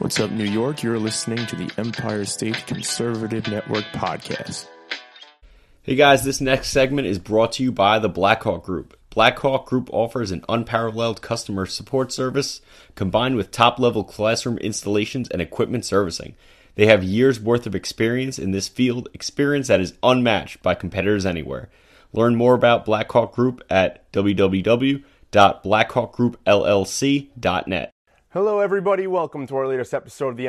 What's up, New York? You're listening to the Empire State Conservative Network podcast. Hey guys, this next segment is brought to you by the Blackhawk Group. Blackhawk Group offers an unparalleled customer support service combined with top level classroom installations and equipment servicing. They have years worth of experience in this field, experience that is unmatched by competitors anywhere. Learn more about Blackhawk Group at www.blackhawkgroupllc.net. Hello, everybody. Welcome to our latest episode of the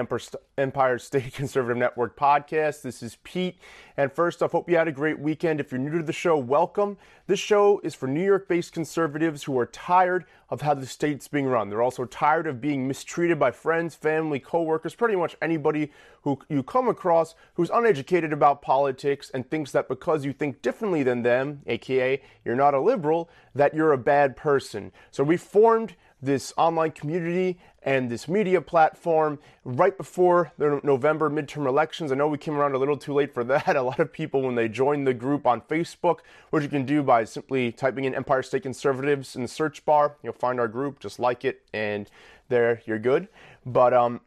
Empire State Conservative Network podcast. This is Pete. And first off, hope you had a great weekend. If you're new to the show, welcome. This show is for New York based conservatives who are tired of how the state's being run. They're also tired of being mistreated by friends, family, coworkers, pretty much anybody who you come across who's uneducated about politics and thinks that because you think differently than them, aka you're not a liberal, that you're a bad person. So we formed this online community and this media platform right before the November midterm elections. I know we came around a little too late for that. A lot of people, when they join the group on Facebook, which you can do by simply typing in Empire State Conservatives in the search bar, you'll find our group, just like it, and there you're good. But, um,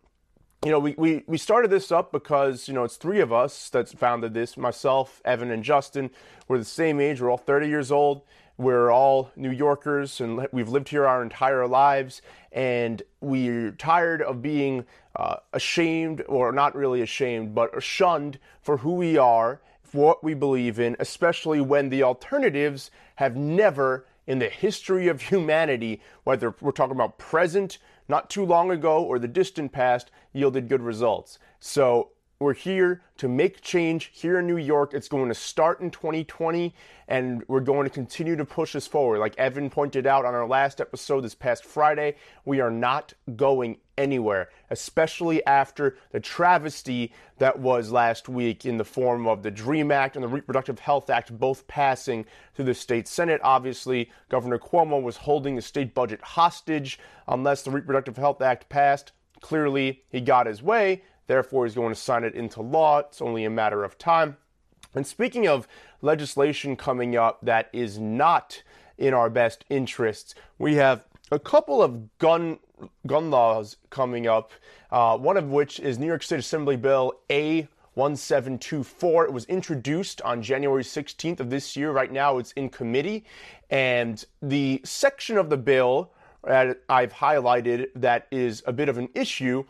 you know, we, we, we started this up because, you know, it's three of us that founded this myself, Evan, and Justin. We're the same age, we're all 30 years old we're all New Yorkers and we've lived here our entire lives, and we're tired of being uh, ashamed, or not really ashamed, but shunned for who we are, for what we believe in, especially when the alternatives have never in the history of humanity, whether we're talking about present, not too long ago, or the distant past, yielded good results. So we're here to make change here in New York. It's going to start in 2020, and we're going to continue to push this forward. Like Evan pointed out on our last episode this past Friday, we are not going anywhere, especially after the travesty that was last week in the form of the DREAM Act and the Reproductive Health Act both passing through the state Senate. Obviously, Governor Cuomo was holding the state budget hostage unless the Reproductive Health Act passed. Clearly, he got his way Therefore, he's going to sign it into law. It's only a matter of time. And speaking of legislation coming up that is not in our best interests, we have a couple of gun gun laws coming up. Uh, one of which is New York State Assembly Bill A. 1724. It was introduced on January 16th of this year. Right now, it's in committee. And the section of the bill that I've highlighted that is a bit of an issue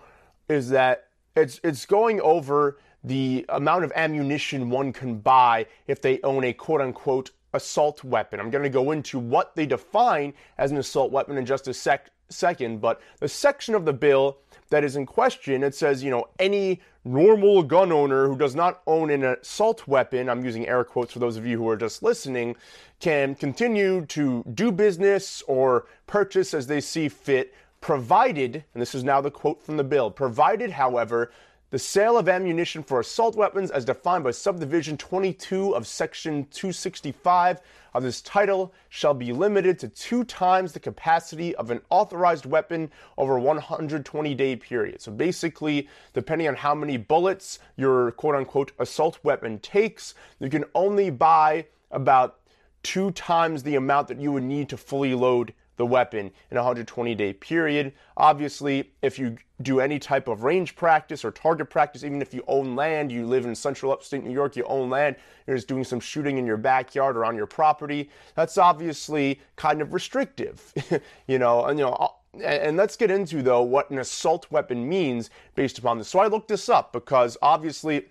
is that it's it's going over the amount of ammunition one can buy if they own a quote unquote assault weapon. I'm going to go into what they define as an assault weapon in just a sec- second, but the section of the bill that is in question, it says, you know, any normal gun owner who does not own an assault weapon, I'm using air quotes for those of you who are just listening, can continue to do business or purchase as they see fit provided, and this is now the quote from the bill, provided, however, the sale of ammunition for assault weapons as defined by subdivision 22 of section 265 of this title shall be limited to two times the capacity of an authorized weapon over a 120 day period. So basically, depending on how many bullets your quote unquote assault weapon takes, you can only buy about two times the amount that you would need to fully load the weapon in a 120 day period. Obviously, if you do any type of range practice or target practice, even if you own land, you live in central upstate New York, you own land, you're just doing some shooting in your backyard or on your property, that's obviously kind of restrictive, you know, and you know, and let's get into though what an assault weapon means based upon this. So I looked this up because obviously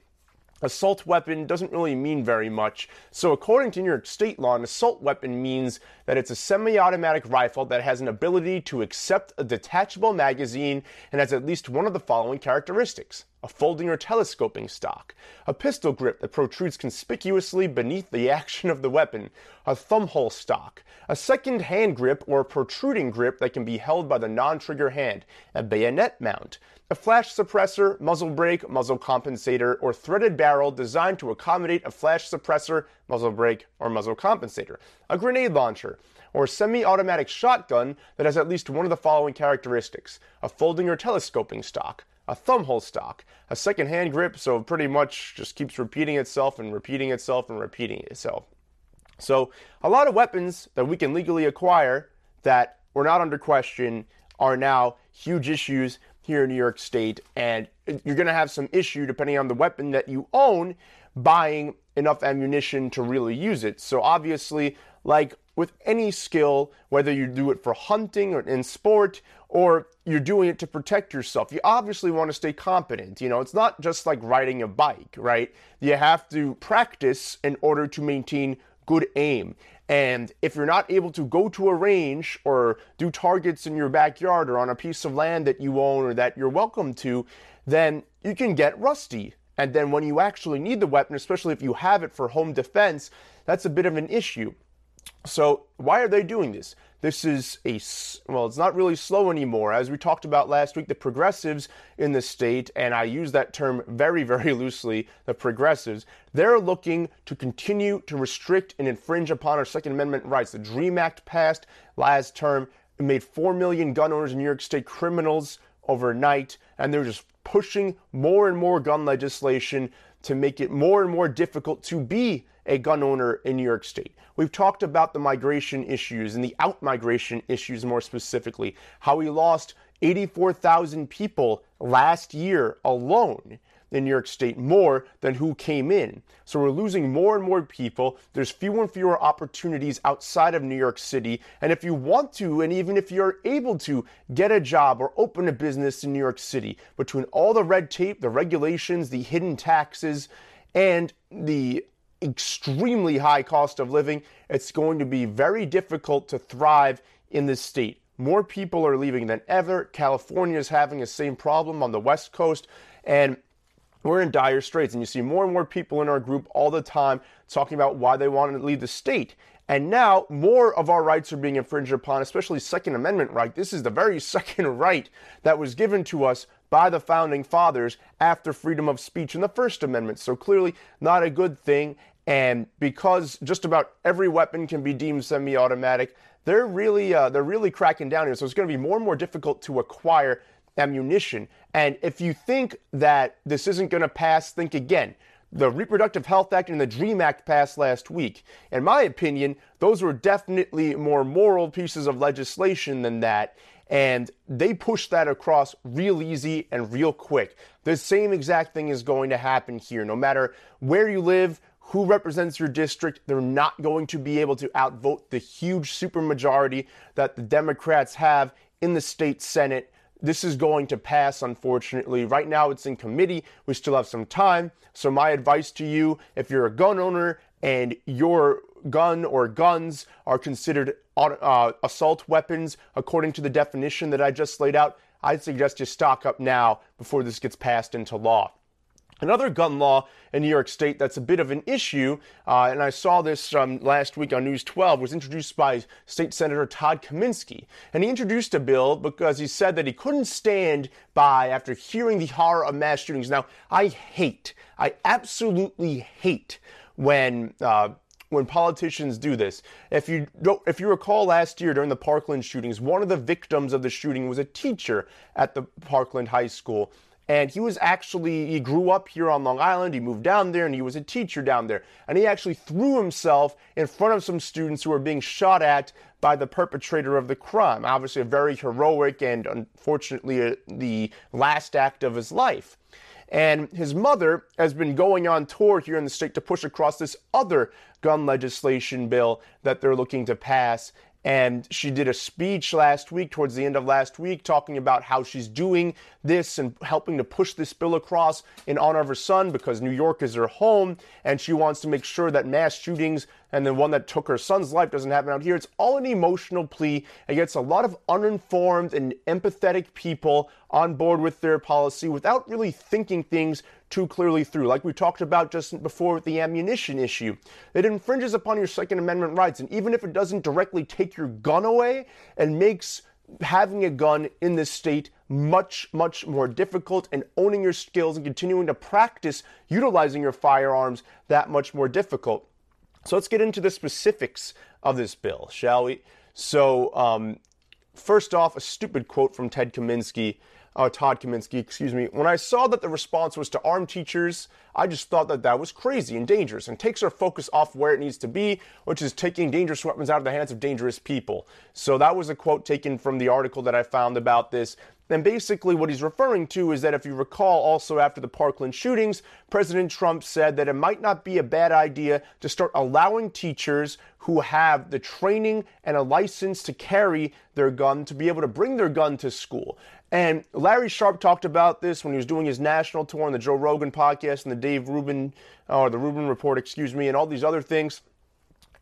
assault weapon doesn't really mean very much. So, according to New York state law, an assault weapon means that it's a semi automatic rifle that has an ability to accept a detachable magazine and has at least one of the following characteristics. A folding or telescoping stock, a pistol grip that protrudes conspicuously beneath the action of the weapon, a thumbhole stock, a second hand grip or protruding grip that can be held by the non trigger hand, a bayonet mount, a flash suppressor, muzzle brake, muzzle compensator, or threaded barrel designed to accommodate a flash suppressor, muzzle brake, or muzzle compensator, a grenade launcher, or semi automatic shotgun that has at least one of the following characteristics. A folding or telescoping stock, a thumbhole stock, a second hand grip, so pretty much just keeps repeating itself and repeating itself and repeating itself. So, a lot of weapons that we can legally acquire that were not under question are now huge issues here in New York State, and you're going to have some issue depending on the weapon that you own buying enough ammunition to really use it. So obviously, like with any skill, whether you do it for hunting or in sport or you're doing it to protect yourself, you obviously want to stay competent. You know, it's not just like riding a bike, right? You have to practice in order to maintain good aim. And if you're not able to go to a range or do targets in your backyard or on a piece of land that you own or that you're welcome to, then you can get rusty. And then when you actually need the weapon, especially if you have it for home defense, that's a bit of an issue. So, why are they doing this? This is a, well, it's not really slow anymore. As we talked about last week, the progressives in the state, and I use that term very, very loosely, the progressives, they're looking to continue to restrict and infringe upon our Second Amendment rights. The DREAM Act passed last term. It made 4 million gun owners in New York State criminals overnight, and they're just pushing more and more gun legislation to make it more and more difficult to be a gun owner in New York State. We've talked about the migration issues and the out migration issues more specifically, how we lost 84,000 people last year alone in New York State, more than who came in. So we're losing more and more people. There's fewer and fewer opportunities outside of New York City. And if you want to, and even if you're able to get a job or open a business in New York City, between all the red tape, the regulations, the hidden taxes, and the extremely high cost of living, it's going to be very difficult to thrive in this state. More people are leaving than ever. California is having the same problem on the West Coast. And we're in dire straits. And you see more and more people in our group all the time talking about why they want to leave the state. And now more of our rights are being infringed upon, especially Second Amendment right. This is the very second right that was given to us by the founding fathers after freedom of speech in the First Amendment. So clearly not a good thing. And because just about every weapon can be deemed semi-automatic, they're really uh, they're really cracking down here. So it's going to be more and more difficult to acquire ammunition. And if you think that this isn't going to pass, think again. The Reproductive Health Act and the DREAM Act passed last week. In my opinion, those were definitely more moral pieces of legislation than that. And they pushed that across real easy and real quick. The same exact thing is going to happen here. No matter where you live, who represents your district, they're not going to be able to outvote the huge supermajority that the Democrats have in the state Senate. This is going to pass, unfortunately. Right now, it's in committee. We still have some time. So, my advice to you if you're a gun owner and your gun or guns are considered uh, assault weapons according to the definition that I just laid out, I'd suggest you stock up now before this gets passed into law. Another gun law in New York State that's a bit of an issue, uh, and I saw this um, last week on News 12, was introduced by State Senator Todd Kaminsky. And he introduced a bill because he said that he couldn't stand by after hearing the horror of mass shootings. Now, I hate, I absolutely hate when uh, when politicians do this. If you don't, if you recall last year during the Parkland shootings, one of the victims of the shooting was a teacher at the Parkland High School. And he was actually, he grew up here on Long Island. He moved down there and he was a teacher down there. And he actually threw himself in front of some students who were being shot at by the perpetrator of the crime. Obviously, a very heroic and unfortunately uh, the last act of his life. And his mother has been going on tour here in the state to push across this other gun legislation bill that they're looking to pass. And she did a speech last week, towards the end of last week, talking about how she's doing this and helping to push this bill across in honor of her son because New York is her home. And she wants to make sure that mass shootings and the one that took her son's life doesn't happen out here. It's all an emotional plea. Gets a lot of uninformed and empathetic people on board with their policy without really thinking things too clearly through. Like we talked about just before with the ammunition issue, it infringes upon your Second Amendment rights. And even if it doesn't directly take your gun away and makes having a gun in this state much, much more difficult and owning your skills and continuing to practice utilizing your firearms that much more difficult. So let's get into the specifics of this bill, shall we? So, um, first off, a stupid quote from Ted Kaminsky. Uh, Todd Kaminsky, excuse me, when I saw that the response was to arm teachers, I just thought that that was crazy and dangerous and takes our focus off where it needs to be, which is taking dangerous weapons out of the hands of dangerous people. So that was a quote taken from the article that I found about this. And basically, what he's referring to is that if you recall, also after the Parkland shootings, President Trump said that it might not be a bad idea to start allowing teachers who have the training and a license to carry their gun to be able to bring their gun to school. And Larry Sharpe talked about this when he was doing his national tour on the Joe Rogan podcast and the Dave Rubin, uh, or the Rubin Report, excuse me, and all these other things.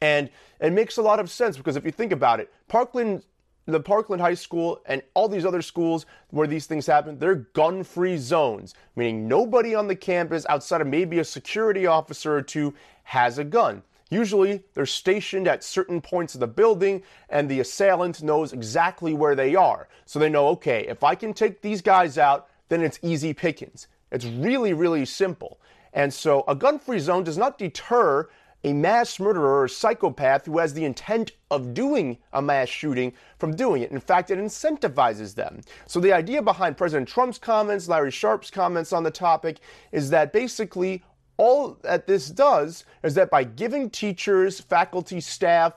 And it makes a lot of sense because if you think about it, Parkland the Parkland High School and all these other schools where these things happen, they're gun free zones, meaning nobody on the campus outside of maybe a security officer or two has a gun. Usually they're stationed at certain points of the building and the assailant knows exactly where they are. So they know, okay, if I can take these guys out, then it's easy pickings. It's really, really simple. And so a gun free zone does not deter a mass murderer or psychopath who has the intent of doing a mass shooting from doing it. In fact, it incentivizes them. So the idea behind President Trump's comments, Larry Sharpe's comments on the topic, is that basically all that this does is that by giving teachers, faculty, staff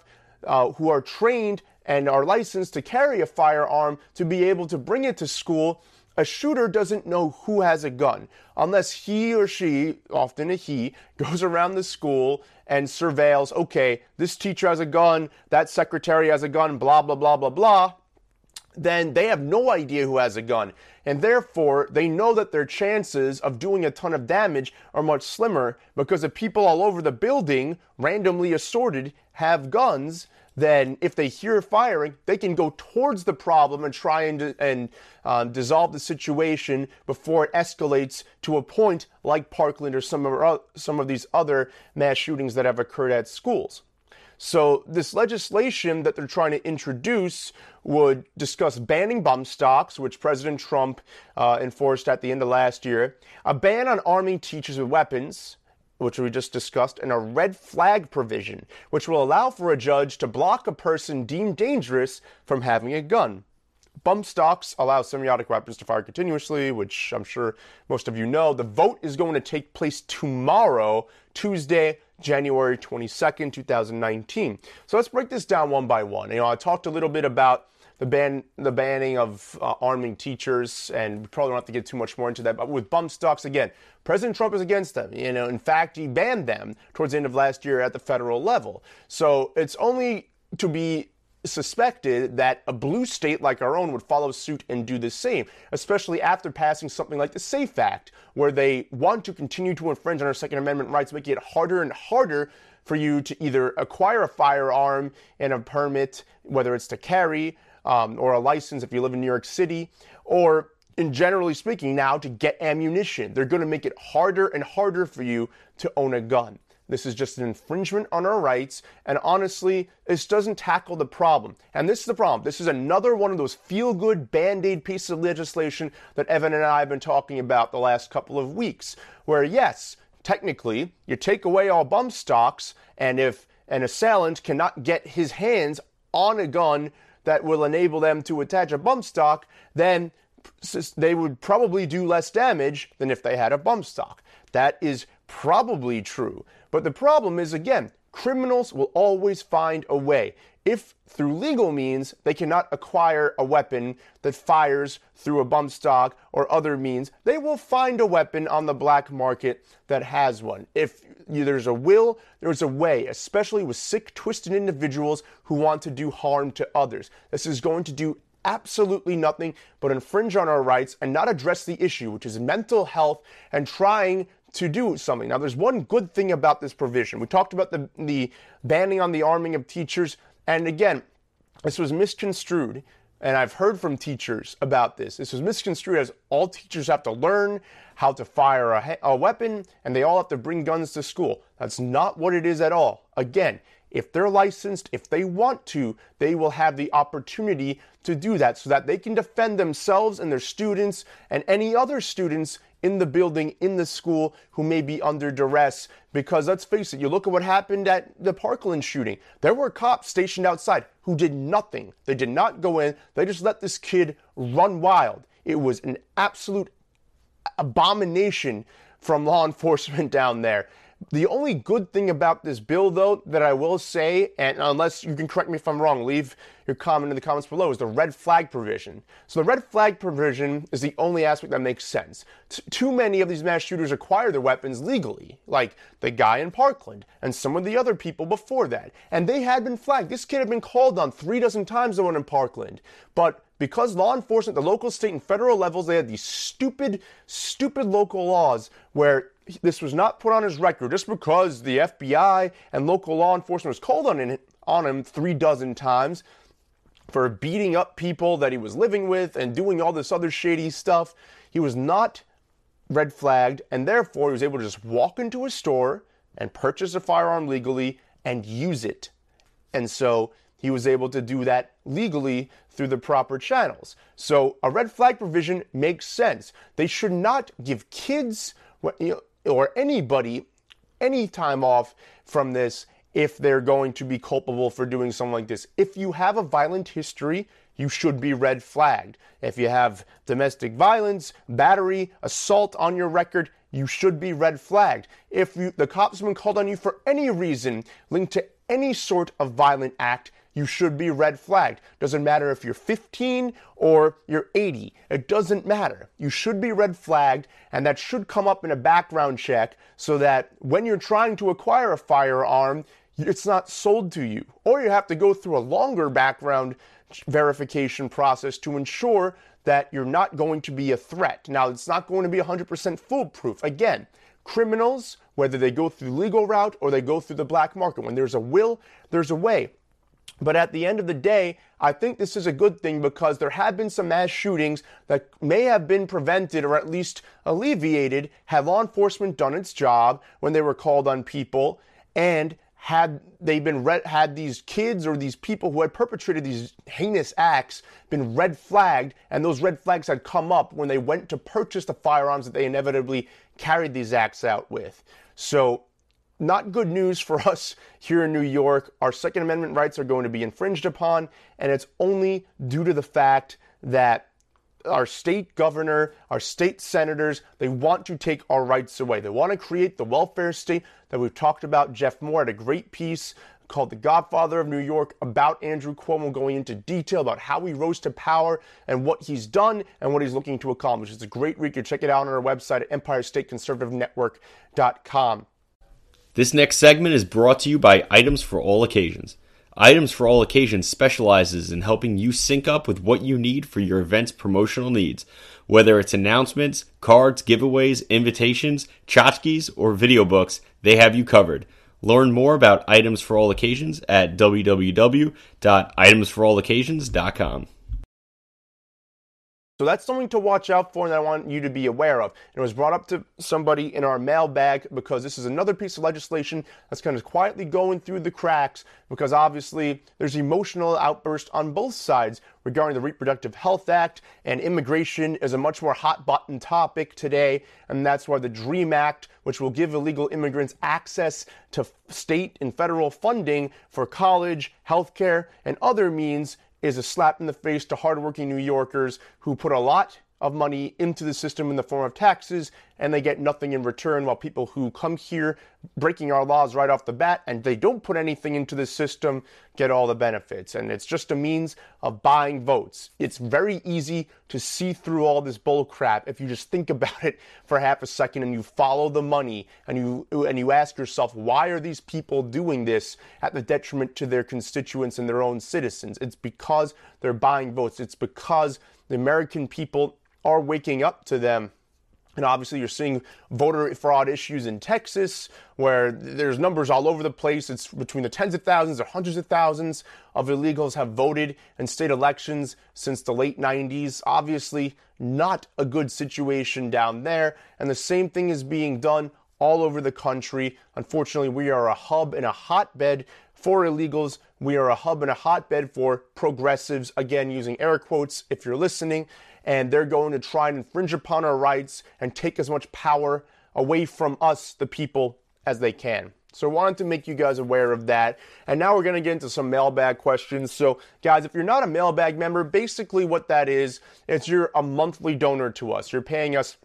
uh, who are trained and are licensed to carry a firearm to be able to bring it to school, a shooter doesn't know who has a gun unless he or she, often a he, goes around the school and surveils, okay, this teacher has a gun, that secretary has a gun, blah, blah, blah, blah, blah, then they have no idea who has a gun. And therefore, they know that their chances of doing a ton of damage are much slimmer because the people all over the building, randomly assorted, have guns then if they hear firing, they can go towards the problem and try and, and uh, dissolve the situation before it escalates to a point like Parkland or some of, some of these other mass shootings that have occurred at schools. So, this legislation that they're trying to introduce would discuss banning bump stocks, which President Trump uh, enforced at the end of last year, a ban on arming teachers with weapons, which we just discussed, and a red flag provision, which will allow for a judge to block a person deemed dangerous from having a gun. Bump stocks allow semiotic weapons to fire continuously, which I'm sure most of you know. The vote is going to take place tomorrow, Tuesday, January 22nd, 2019. So let's break this down one by one. You know, I talked a little bit about the ban the banning of uh, arming teachers, and we probably don't have to get too much more into that. But with bump stocks, again, President Trump is against them. You know, in fact, he banned them towards the end of last year at the federal level. So it's only to be suspected that a blue state like our own would follow suit and do the same, especially after passing something like the SAFE Act, where they want to continue to infringe on our Second Amendment rights, making it harder and harder for you to either acquire a firearm and a permit, whether it's to carry um, or a license if you live in New York City, or in generally speaking, now to get ammunition. They're going to make it harder and harder for you to own a gun. This is just an infringement on our rights, and honestly, this doesn't tackle the problem. And this is the problem. This is another one of those feel good band aid pieces of legislation that Evan and I have been talking about the last couple of weeks, where yes, technically, you take away all bump stocks, and if an assailant cannot get his hands on a gun that will enable them to attach a bump stock, then they would probably do less damage than if they had a bump stock. That is probably true. But the problem is, again, criminals will always find a way. If through legal means they cannot acquire a weapon that fires through a bump stock or other means, they will find a weapon on the black market that has one. If there's a will, there's a way, especially with sick, twisted individuals who want to do harm to others. This is going to do absolutely nothing but infringe on our rights and not address the issue, which is mental health and trying to do something. Now, there's one good thing about this provision. We talked about the, the banning on the arming of teachers, and again, this was misconstrued. And I've heard from teachers about this. This was misconstrued as all teachers have to learn how to fire a, a weapon and they all have to bring guns to school. That's not what it is at all. Again, if they're licensed, if they want to, they will have the opportunity to do that so that they can defend themselves and their students and any other students in the building, in the school who may be under duress. Because let's face it, you look at what happened at the Parkland shooting. There were cops stationed outside who did nothing. They did not go in, they just let this kid run wild. It was an absolute abomination from law enforcement down there. The only good thing about this bill, though, that I will say, and unless you can correct me if I'm wrong, leave your comment in the comments below, is the red flag provision. So the red flag provision is the only aspect that makes sense. T- too many of these mass shooters acquire their weapons legally, like the guy in Parkland and some of the other people before that. And they had been flagged. This kid had been called on three dozen times, the one in Parkland. But because law enforcement, at the local, state, and federal levels, they had these stupid, stupid local laws where this was not put on his record just because the FBI and local law enforcement was called on, him, on him three dozen times for beating up people that he was living with and doing all this other shady stuff. He was not red flagged, and therefore he was able to just walk into a store and purchase a firearm legally and use it. And so he was able to do that legally through the proper channels. So a red flag provision makes sense. They should not give kids or anybody any time off from this if they're going to be culpable for doing something like this. If you have a violent history, you should be red flagged. If you have domestic violence, battery, assault on your record, you should be red flagged. If you, the cops have been called on you for any reason linked to any sort of violent act, you should be red flagged. Doesn't matter if you're 15 or you're 80. It doesn't matter. You should be red flagged, and that should come up in a background check so that when you're trying to acquire a firearm, it's not sold to you. Or you have to go through a longer background verification process to ensure that you're not going to be a threat. Now, it's not going to be 100% foolproof. Again, criminals, whether they go through legal route or they go through the black market, when there's a will, there's a way. But at the end of the day, I think this is a good thing because there have been some mass shootings that may have been prevented or at least alleviated had law enforcement done its job when they were called on people and had they been had these kids or these people who had perpetrated these heinous acts been red flagged and those red flags had come up when they went to purchase the firearms that they inevitably carried these acts out with. So not good news for us here in New York. Our Second Amendment rights are going to be infringed upon, and it's only due to the fact that our state governor, our state senators, they want to take our rights away. They want to create the welfare state that we've talked about. Jeff Moore had a great piece called The Godfather of New York about Andrew Cuomo, going into detail about how he rose to power and what he's done and what he's looking to accomplish. It's a great read. You check it out on our website at EmpireStateConservativeNetwork.com. This next segment is brought to you by Items for All Occasions. Items for All Occasions specializes in helping you sync up with what you need for your event's promotional needs. Whether it's announcements, cards, giveaways, invitations, tchotchkes, or video books, they have you covered. Learn more about Items for All Occasions at www.itemsforalloccasions.com. So that's something to watch out for and I want you to be aware of. And it was brought up to somebody in our mailbag because this is another piece of legislation that's kind of quietly going through the cracks because obviously there's emotional outburst on both sides regarding the Reproductive Health Act and immigration is a much more hot button topic today. And that's why the DREAM Act, which will give illegal immigrants access to state and federal funding for college, healthcare, and other means is a slap in the face to hardworking New Yorkers who put a lot of money into the system in the form of taxes and they get nothing in return while people who come here breaking our laws right off the bat and they don't put anything into the system get all the benefits. And it's just a means of buying votes. It's very easy to see through all this bull crap if you just think about it for half a second and you follow the money and you and you ask yourself why are these people doing this at the detriment to their constituents and their own citizens? It's because they're buying votes. It's because the american people are waking up to them and obviously, you're seeing voter fraud issues in Texas, where there's numbers all over the place. It's between the tens of thousands or hundreds of thousands of illegals have voted in state elections since the late 90s. Obviously, not a good situation down there. And the same thing is being done all over the country. Unfortunately, we are a hub and a hotbed for illegals. We are a hub and a hotbed for progressives, again, using air quotes if you're listening and they're going to try and infringe upon our rights and take as much power away from us, the people, as they can. So I wanted to make you guys aware of that. And now we're going to get into some mailbag questions. So guys, if you're not a mailbag member, basically what that is, is you're a monthly donor to us. You're paying us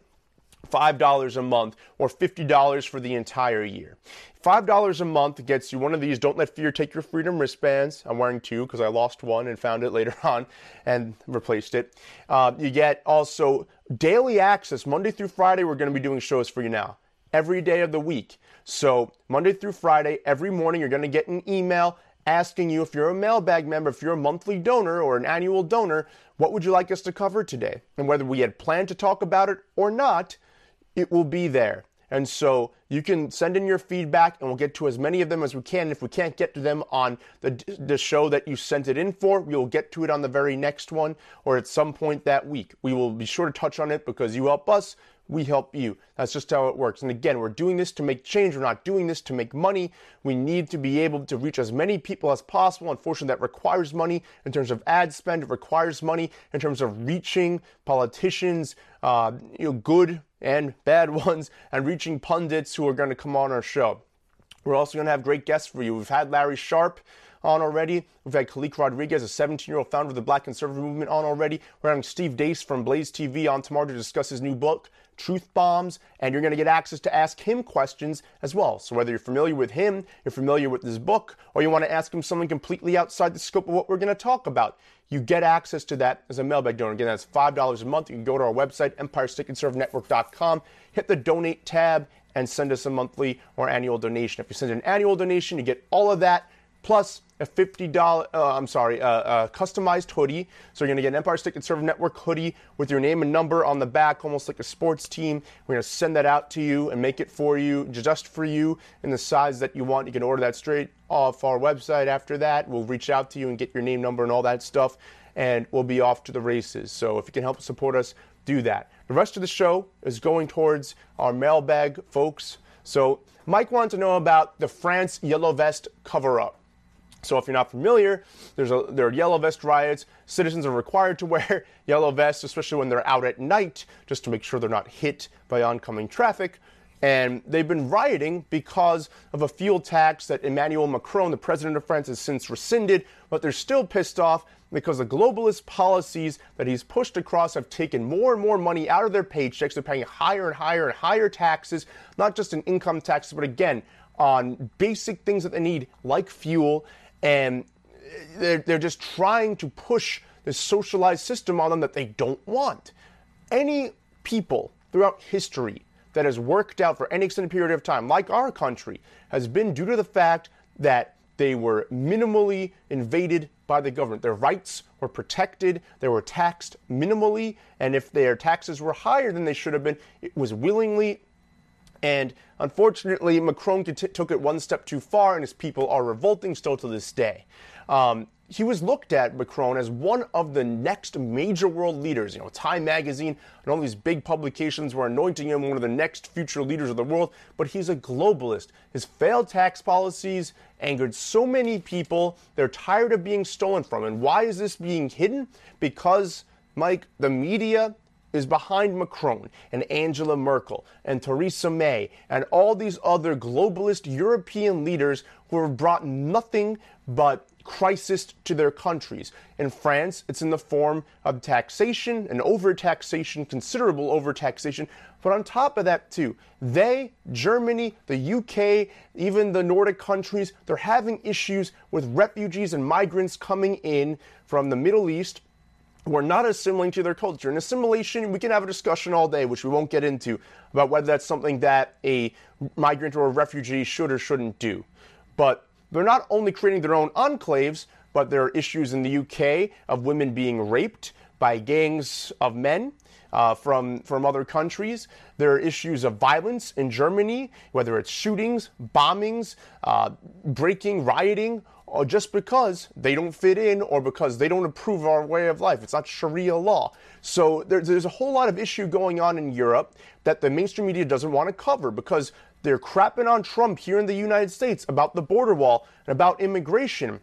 $5 a month or $50 for the entire year. $5 a month gets you one of these Don't Let Fear Take Your Freedom wristbands. I'm wearing two because I lost one and found it later on and replaced it. Uh, you get also daily access. Monday through Friday, we're going to be doing shows for you now every day of the week. So, Monday through Friday, every morning, you're going to get an email asking you if you're a mailbag member, if you're a monthly donor or an annual donor, what would you like us to cover today? And whether we had planned to talk about it or not, it will be there. And so you can send in your feedback and we'll get to as many of them as we can. If we can't get to them on the, the show that you sent it in for, we will get to it on the very next one or at some point that week. We will be sure to touch on it because you help us, we help you. That's just how it works. And again, we're doing this to make change. We're not doing this to make money. We need to be able to reach as many people as possible. Unfortunately, that requires money in terms of ad spend. It requires money in terms of reaching politicians, uh, you know, good and bad ones, and reaching pundits who are going to come on our show. We're also going to have great guests for you. We've had Larry Sharpe on already. We've had Khalik Rodriguez, a 17 year old founder of the Black Conservative Movement, on already. We're having Steve Deace from Blaze TV on tomorrow to discuss his new book, Truth Bombs, and you're going to get access to ask him questions as well. So whether you're familiar with him, you're familiar with his book, or you want to ask him something completely outside the scope of what we're going to talk about, you get access to that as a mailbag donor. Again, that's $5 a month. You can go to our website, EmpireStateConservativeNetwork.com, hit the donate tab, and send us a monthly or annual donation. If you send an annual donation, you get all of that plus a $50, uh, I'm sorry, uh, a customized hoodie. So you're to get an Empire State Conservative Network hoodie with your name and number on the back, almost like a sports team. We're to send that out to you and make it for you, just for you, in the size that you want. You can order that straight off our website after that. We'll reach out to you and get your name, number, and all that stuff, and we'll be off to the races. So if you can help support us, do that. The rest of the show is going towards our mailbag folks. So Mike wanted to know about the France Yellow Vest cover up. So if you're not familiar, there's a, there are yellow vest riots. Citizens are required to wear yellow vests, especially when they're out at night, just to make sure they're not hit by oncoming traffic. And they've been rioting because of a fuel tax that Emmanuel Macron, the president of France, has since rescinded, but they're still pissed off because the globalist policies that he's pushed across have taken more and more money out of their paychecks. They're paying higher and higher and higher taxes, not just in income taxes, but again, on basic things that they need, like fuel and uh, they're, they're just trying to push this socialized system on them that they don't want. Any people throughout history that has worked out for any extended period of time, like our country, has been due to the fact that they were minimally invaded by the government. Their rights were protected, they were taxed minimally, and if their taxes were higher than they should have been, it was willingly and unfortunately, Macron took it one step too far, and his people are revolting still to this day. Um, he was looked at, Macron, as one of the next major world leaders. You know, Time magazine and all these big publications were anointing him one of the next future leaders of the world, but he's a globalist. His failed tax policies angered so many people. They're tired of being stolen from. And why is this being hidden? Because, Mike, the media is behind Macron and Angela Merkel and Theresa May and all these other globalist European leaders who have brought nothing but crisis to their countries. In France, it's in the form of taxation and overtaxation, considerable overtaxation. But on top of that, too, they, Germany, the UK, even the Nordic countries, they're having issues with refugees and migrants coming in from the Middle East who are not assimilating to their culture. And assimilation, we can have a discussion all day, which we won't get into, about whether that's something that a migrant or a refugee should or shouldn't do. But they're not only creating their own enclaves, but there are issues in the UK of women being raped by gangs of men. Uh, from from other countries. There are issues of violence in Germany, whether it's shootings, bombings, uh, breaking, rioting, or just because they don't fit in or because they don't approve our way of life. It's not Sharia law. So there, there's a whole lot of issue going on in Europe that the mainstream media doesn't want to cover because they're crapping on Trump here in the United States about the border wall and about immigration.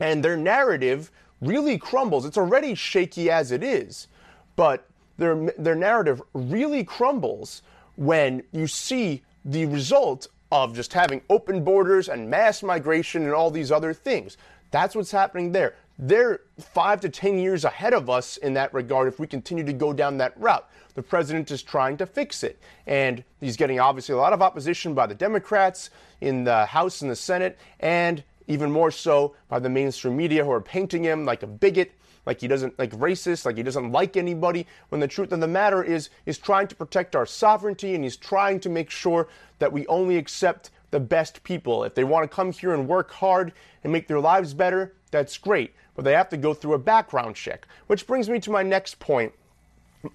And their narrative really crumbles. It's already shaky as it is, but their, their narrative really crumbles when you see the result of just having open borders and mass migration and all these other things. That's what's happening there. They're five to 10 years ahead of us in that regard if we continue to go down that route. The president is trying to fix it. And he's getting obviously a lot of opposition by the Democrats in the House and the Senate, and even more so by the mainstream media who are painting him like a bigot like he doesn't like racist, like he doesn't like anybody, when the truth of the matter is he's trying to protect our sovereignty and he's trying to make sure that we only accept the best people. If they want to come here and work hard and make their lives better, that's great. But they have to go through a background check. Which brings me to my next point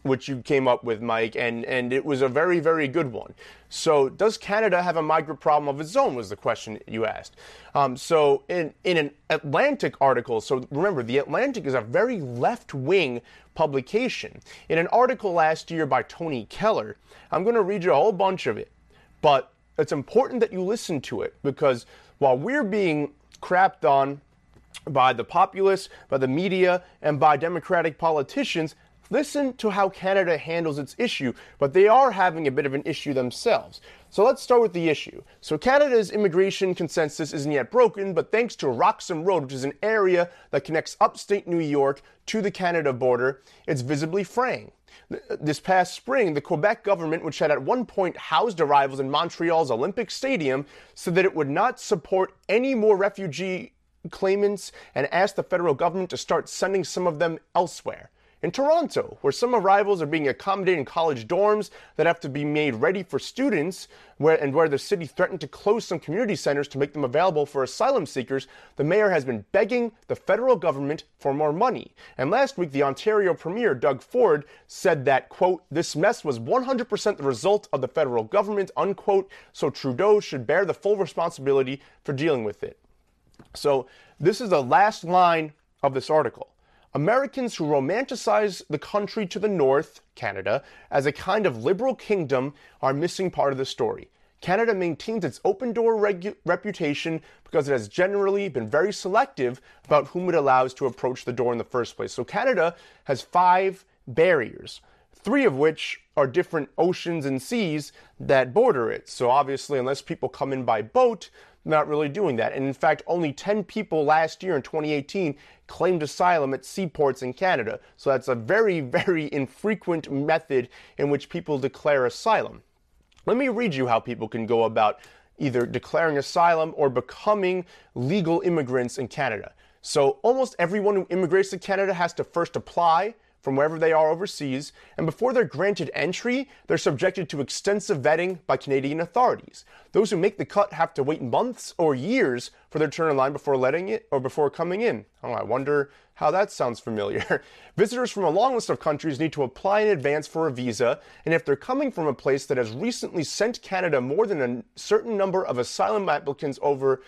which you came up with, Mike, and, and it was a very, very good one. So, does Canada have a migrant problem of its own? Was the question you asked. Um, so, in, in an Atlantic article, so remember, the Atlantic is a very left wing publication. In an article last year by Tony Keller, I'm going to read you a whole bunch of it, but it's important that you listen to it because while we're being crapped on by the populace, by the media, and by Democratic politicians, Listen to how Canada handles its issue, but they are having a bit of an issue themselves. So let's start with the issue. So Canada's immigration consensus isn't yet broken, but thanks to Roxham Road, which is an area that connects upstate New York to the Canada border, it's visibly fraying. This past spring, the Quebec government, which had at one point housed arrivals in Montreal's Olympic Stadium, said that it would not support any more refugee claimants and asked the federal government to start sending some of them elsewhere. In Toronto, where some arrivals are being accommodated in college dorms that have to be made ready for students, where, and where the city threatened to close some community centers to make them available for asylum seekers, the mayor has been begging the federal government for more money. And last week, the Ontario Premier, Doug Ford, said that, quote, this mess was 100% the result of the federal government, unquote, so Trudeau should bear the full responsibility for dealing with it. So this is the last line of this article. Americans who romanticize the country to the north, Canada, as a kind of liberal kingdom are missing part of the story. Canada maintains its open door regu- reputation because it has generally been very selective about whom it allows to approach the door in the first place. So, Canada has five barriers, three of which are different oceans and seas that border it. So, obviously, unless people come in by boat, not really doing that. And in fact, only 10 people last year in 2018 claimed asylum at seaports in Canada. So that's a very, very infrequent method in which people declare asylum. Let me read you how people can go about either declaring asylum or becoming legal immigrants in Canada. So almost everyone who immigrates to Canada has to first apply from wherever they are overseas, and before they're granted entry, they're subjected to extensive vetting by Canadian authorities. Those who make the cut have to wait months or years for their turn in line before letting it or before coming in. Oh, I wonder how that sounds familiar. Visitors from a long list of countries need to apply in advance for a visa, and if they're coming from a place that has recently sent Canada more than a certain number of asylum applicants over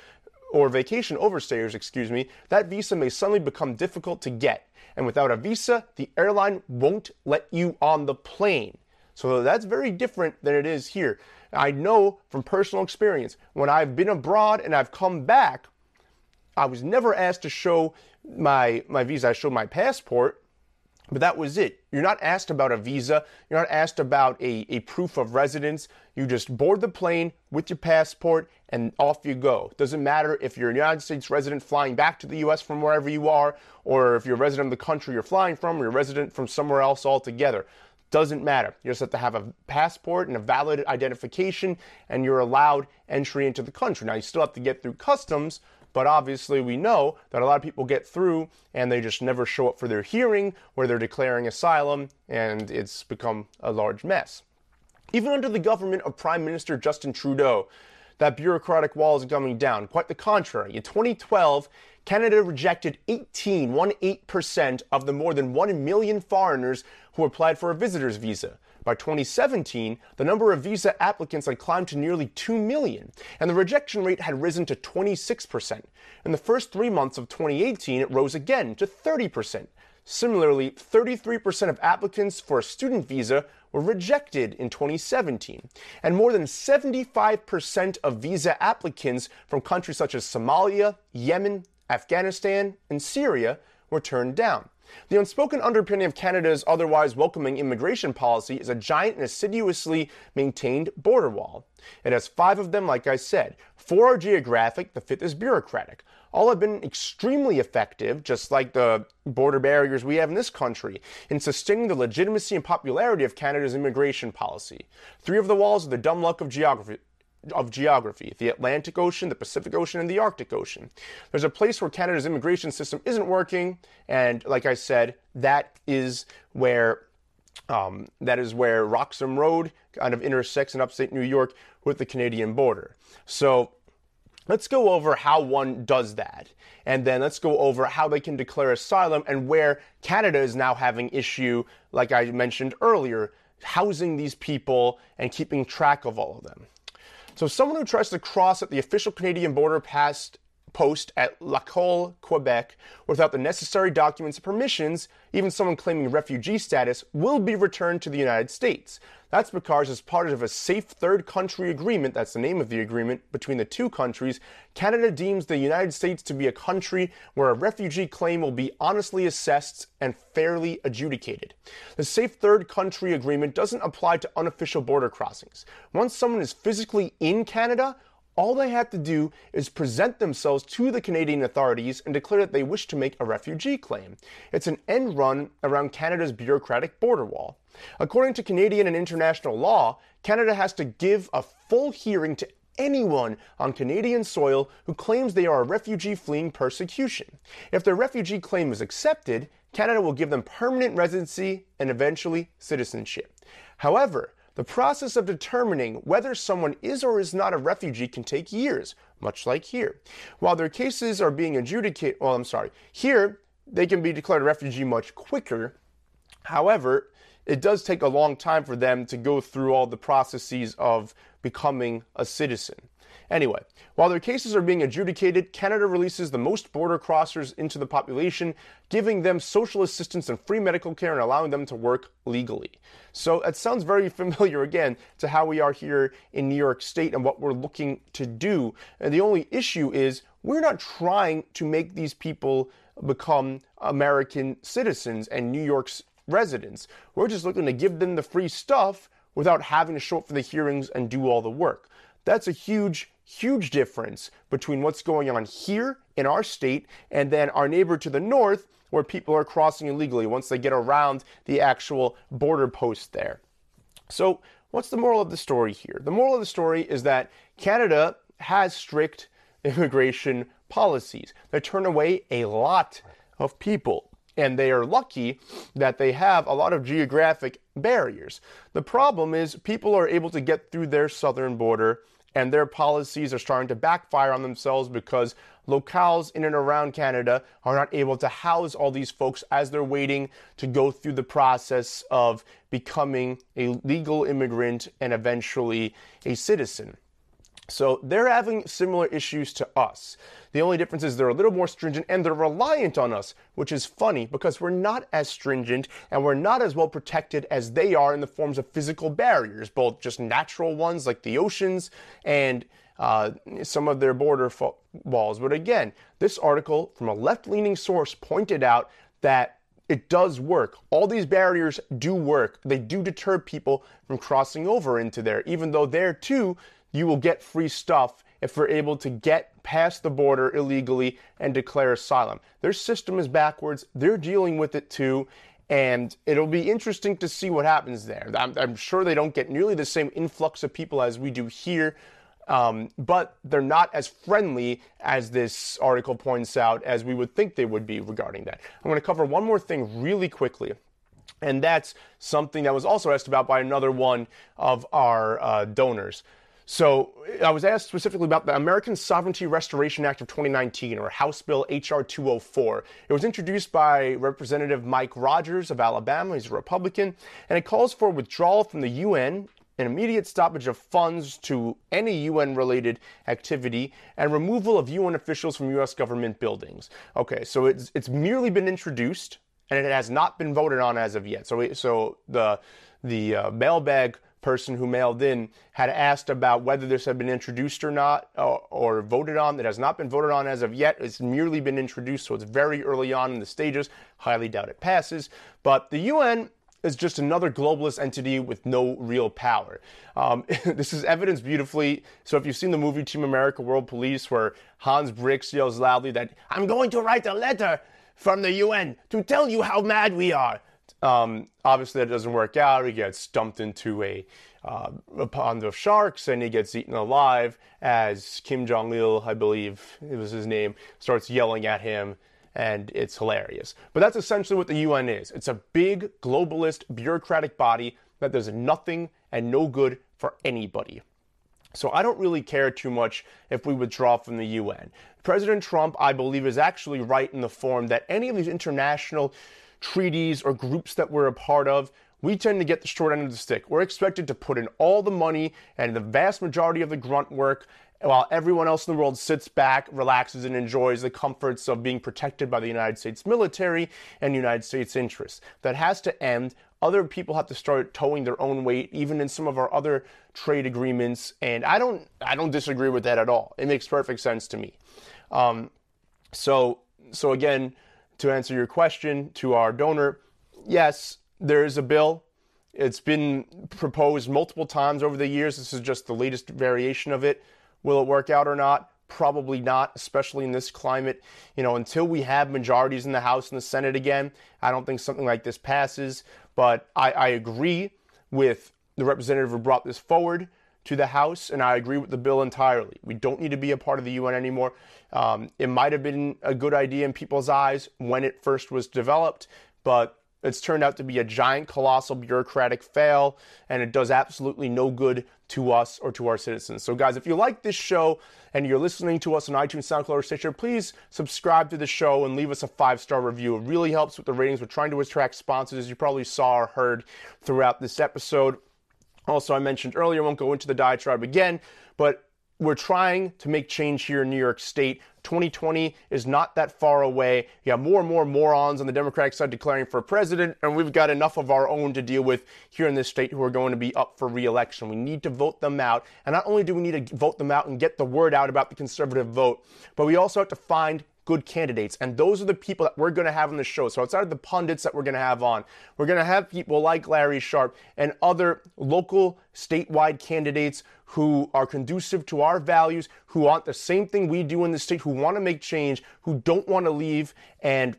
or vacation overstayers, excuse me, that visa may suddenly become difficult to get. And without a visa, the airline won't let you on the plane. So that's very different than it is here. I know from personal experience, when I've been abroad and I've come back, I was never asked to show my, my visa. I showed my passport, but that was it. You're not asked about a visa. You're not asked about a, a proof of residence. You just board the plane with your passport and off you go. Doesn't matter if you're a United States resident flying back to the US from wherever you are, or if you're a resident of the country you're flying from, or you're a resident from somewhere else altogether. Doesn't matter. You just have to have a passport and a valid identification, and you're allowed entry into the country. Now, you still have to get through customs, but obviously, we know that a lot of people get through and they just never show up for their hearing where they're declaring asylum, and it's become a large mess. Even under the government of Prime Minister Justin Trudeau, that bureaucratic wall is coming down. Quite the contrary. In 2012, Canada rejected 18, 18% of the more than 1 million foreigners who applied for a visitor's visa. By 2017, the number of visa applicants had climbed to nearly 2 million, and the rejection rate had risen to 26%. In the first three months of 2018, it rose again to 30%. Similarly, 33% of applicants for a student visa were rejected in 2017, and more than 75% of visa applicants from countries such as Somalia, Yemen, Afghanistan, and Syria were turned down. The unspoken underpinning of Canada's otherwise welcoming immigration policy is a giant and assiduously maintained border wall. It has five of them, like I said. Four are geographic, the fifth is bureaucratic. All have been extremely effective, just like the border barriers we have in this country, in sustaining the legitimacy and popularity of Canada's immigration policy. Three of the walls are the dumb luck of geography, of geography the Atlantic Ocean, the Pacific Ocean, and the Arctic Ocean. There's a place where Canada's immigration system isn't working, and like I said, that is where. Um, that is where Roxham Road kind of intersects in upstate New York with the Canadian border. So let's go over how one does that. And then let's go over how they can declare asylum and where Canada is now having issue, like I mentioned earlier, housing these people and keeping track of all of them. So someone who tries to cross at the official Canadian border past post at Lacolle, Quebec, without the necessary documents and permissions, even someone claiming refugee status, will be returned to the United States. That's because, as part of a safe third country agreement, that's the name of the agreement, between the two countries, Canada deems the United States to be a country where a refugee claim will be honestly assessed and fairly adjudicated. The safe third country agreement doesn't apply to unofficial border crossings. Once someone is physically in Canada, all they have to do is present themselves to the Canadian authorities and declare that they wish to make a refugee claim. It's an end run around Canada's bureaucratic border wall. According to Canadian and international law, Canada has to give a full hearing to anyone on Canadian soil who claims they are a refugee fleeing persecution. If their refugee claim is accepted, Canada will give them permanent residency and eventually citizenship. However, the process of determining whether someone is or is not a refugee can take years, much like here. While their cases are being adjudicated, well, I'm sorry, here they can be declared a refugee much quicker. However, it does take a long time for them to go through all the processes of becoming a citizen. Anyway, while their cases are being adjudicated, Canada releases the most border crossers into the population, giving them social assistance and free medical care and allowing them to work legally. So it sounds very familiar again to how we are here in New York State and what we're looking to do. And the only issue is we're not trying to make these people become American citizens and New York's residents. We're just looking to give them the free stuff without having to show up for the hearings and do all the work. That's a huge, huge difference between what's going on here in our state and then our neighbor to the north where people are crossing illegally once they get around the actual border post there. So, what's the moral of the story here? The moral of the story is that Canada has strict immigration policies that turn away a lot of people and they are lucky that they have a lot of geographic barriers. The problem is people are able to get through their southern border and their policies are starting to backfire on themselves because locales in and around Canada are not able to house all these folks as they're waiting to go through the process of becoming a legal immigrant and eventually a citizen. So they're having similar issues to us. The only difference is they're a little more stringent and they're reliant on us, which is funny because we're not as stringent and we're not as well protected as they are in the forms of physical barriers, both just natural ones like the oceans and uh, some of their border fo- walls. But again, this article from a left leaning source pointed out that it does work. All these barriers do work. They do deter people from crossing over into there, even though there too you will get free stuff if we're able to get past the border illegally and declare asylum. Their system is backwards. They're dealing with it too. And it'll be interesting to see what happens there. I'm, I'm sure they don't get nearly the same influx of people as we do here, um, but they're not as friendly as this article points out as we would think they would be regarding that. I'm going to cover one more thing really quickly. And that's something that was also asked about by another one of our uh, donors. So I was asked specifically about the American Sovereignty Restoration Act of 2019, or House Bill H.R. 204. It was introduced by Representative Mike Rogers of Alabama. He's a Republican, and it calls for withdrawal from the UN an immediate stoppage of funds to any UN related activity, and removal of UN officials from US government buildings. Okay, so it's, it's merely been introduced and it has not been voted on as of yet. So, so the, the uh, mailbag person who mailed in had asked about whether this had been introduced or not or, or, voted on. It has not been voted on as of yet. It's merely been introduced, so it's very early on in the stages. Highly doubt it passes. But the UN is just another globalist entity with no real power. Um, this is evidenced beautifully. So if you've seen the movie Team America World Police, where Hans Brix yells loudly that I'm going to write a letter from the UN to tell you how mad we are. Um, obviously, that doesn't work out. He gets dumped into a, uh, a pond of sharks and he gets eaten alive as Kim Jong il, I believe it was his name, starts yelling at him and it's hilarious. But that's essentially what the UN is it's a big, globalist, bureaucratic body that does nothing and no good for anybody. So I don't really care too much if we withdraw from the UN. President Trump, I believe, is actually right in the form that any of these international treaties or groups that we're a part of, we tend to get the short end of the stick. We're expected to put in all the money and the vast majority of the grunt work while everyone else in the world sits back, relaxes, and enjoys the comforts of being protected by the United States military and United States interests. That has to end. Other people have to start towing their own weight, even in some of our other trade agreements. And I don't, I don't disagree with that at all. It makes perfect sense to me. Um, so, so again, to answer your question to our donor, yes, there is a bill. It's been proposed multiple times over the years. This is just the latest variation of it. Will it work out or not? Probably not, especially in this climate. You know, until we have majorities in the House and the Senate again, I don't think something like this passes. But I, I agree with the representative who brought this forward to the House, and I agree with the bill entirely. We don't need to be a part of the UN anymore. Um, it might have been a good idea in people's eyes when it first was developed, but it's turned out to be a giant, colossal bureaucratic fail, and it does absolutely no good to us or to our citizens. So, guys, if you like this show and you're listening to us on iTunes, SoundCloud, or Stitcher, please subscribe to the show and leave us a five star review. It really helps with the ratings. We're trying to attract sponsors, as you probably saw or heard throughout this episode. Also, I mentioned earlier, won't go into the diatribe again, but we're trying to make change here in New York State. 2020 is not that far away. You have more and more morons on the Democratic side declaring for president, and we've got enough of our own to deal with here in this state who are going to be up for reelection. We need to vote them out. And not only do we need to vote them out and get the word out about the conservative vote, but we also have to find good candidates. And those are the people that we're going to have on the show. So outside of the pundits that we're going to have on, we're going to have people like Larry Sharpe and other local statewide candidates who are conducive to our values, who want the same thing we do in the state, who want to make change, who don't want to leave and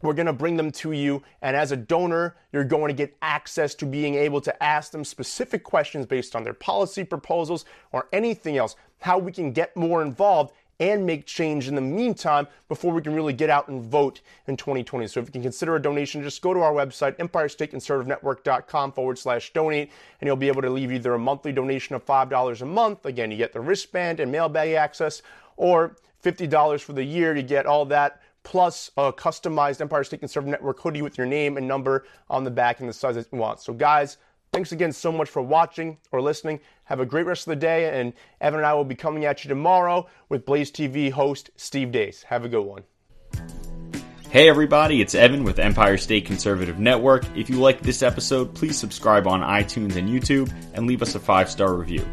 we're going to bring them to you. And as a donor, you're going to get access to being able to ask them specific questions based on their policy proposals or anything else, how we can get more involved and make change in the meantime before we can really get out and vote in 2020. So if you can consider a donation, just go to our website, empirestateconservativenetwork.com forward slash donate, and you'll be able to leave either a monthly donation of $5 a month. Again, you get the wristband and mailbag access, or $50 for the year. You get all that plus a customized Empire State Conservative Network hoodie with your name and number on the back and the size that you want. So, guys, Thanks again so much for watching or listening. Have a great rest of the day, and Evan and I will be coming at you tomorrow with Blaze TV host Steve Deace. Have a good one. Hey everybody, it's Evan with Empire State Conservative Network. If you like this episode, please subscribe on iTunes and YouTube and leave us a five star review.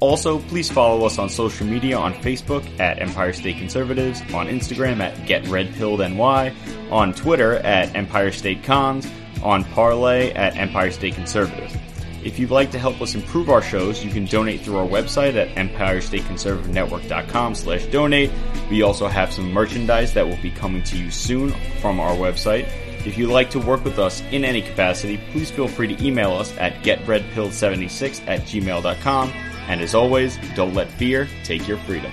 Also, please follow us on social media on Facebook at Empire State Conservatives, on Instagram at GetRedPilledNY, on Twitter at Empire State Cons, on Parler at Empire State Conservative. If you'd like to help us improve our shows, you can donate through our website at empirestateconservativenetwork.com slash donate. We also have some merchandise that will be coming to you soon from our website. If you'd like to work with us in any capacity, please feel free to email us at getredpilled76 at gmail.com. And as always, don't let fear take your freedom.